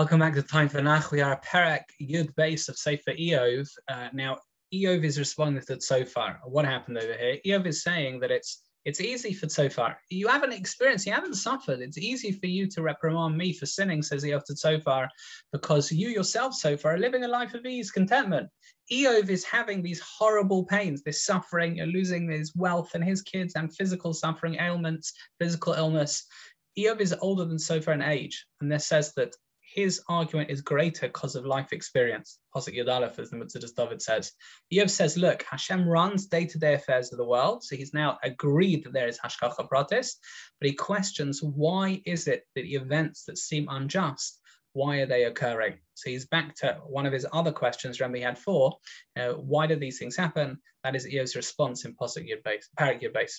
Welcome back to Time for Nach. We are a Perek Yud Beis of Sefer Iyov. Uh, now, Iyov is responding to Tzofar. What happened over here? Iyov is saying that it's it's easy for Tzofar. You haven't experienced, you haven't suffered. It's easy for you to reprimand me for sinning, says Iyov to Tzofar, because you yourself, so far, are living a life of ease, contentment. Iyov is having these horrible pains, this suffering, you're losing his wealth and his kids and physical suffering, ailments, physical illness. Iyov is older than Tzofar in age, and this says that his argument is greater because of life experience. Pasuk Yud Alef, as the Metzudas David says. Iyov says, look, Hashem runs day-to-day affairs of the world, so he's now agreed that there is Hashgacha Pratis, but he questions why is it that the events that seem unjust, why are they occurring? So he's back to one of his other questions, remember he had four, uh, why do these things happen? That is Iyov's response in Pasuk Yud Beis, Yud base.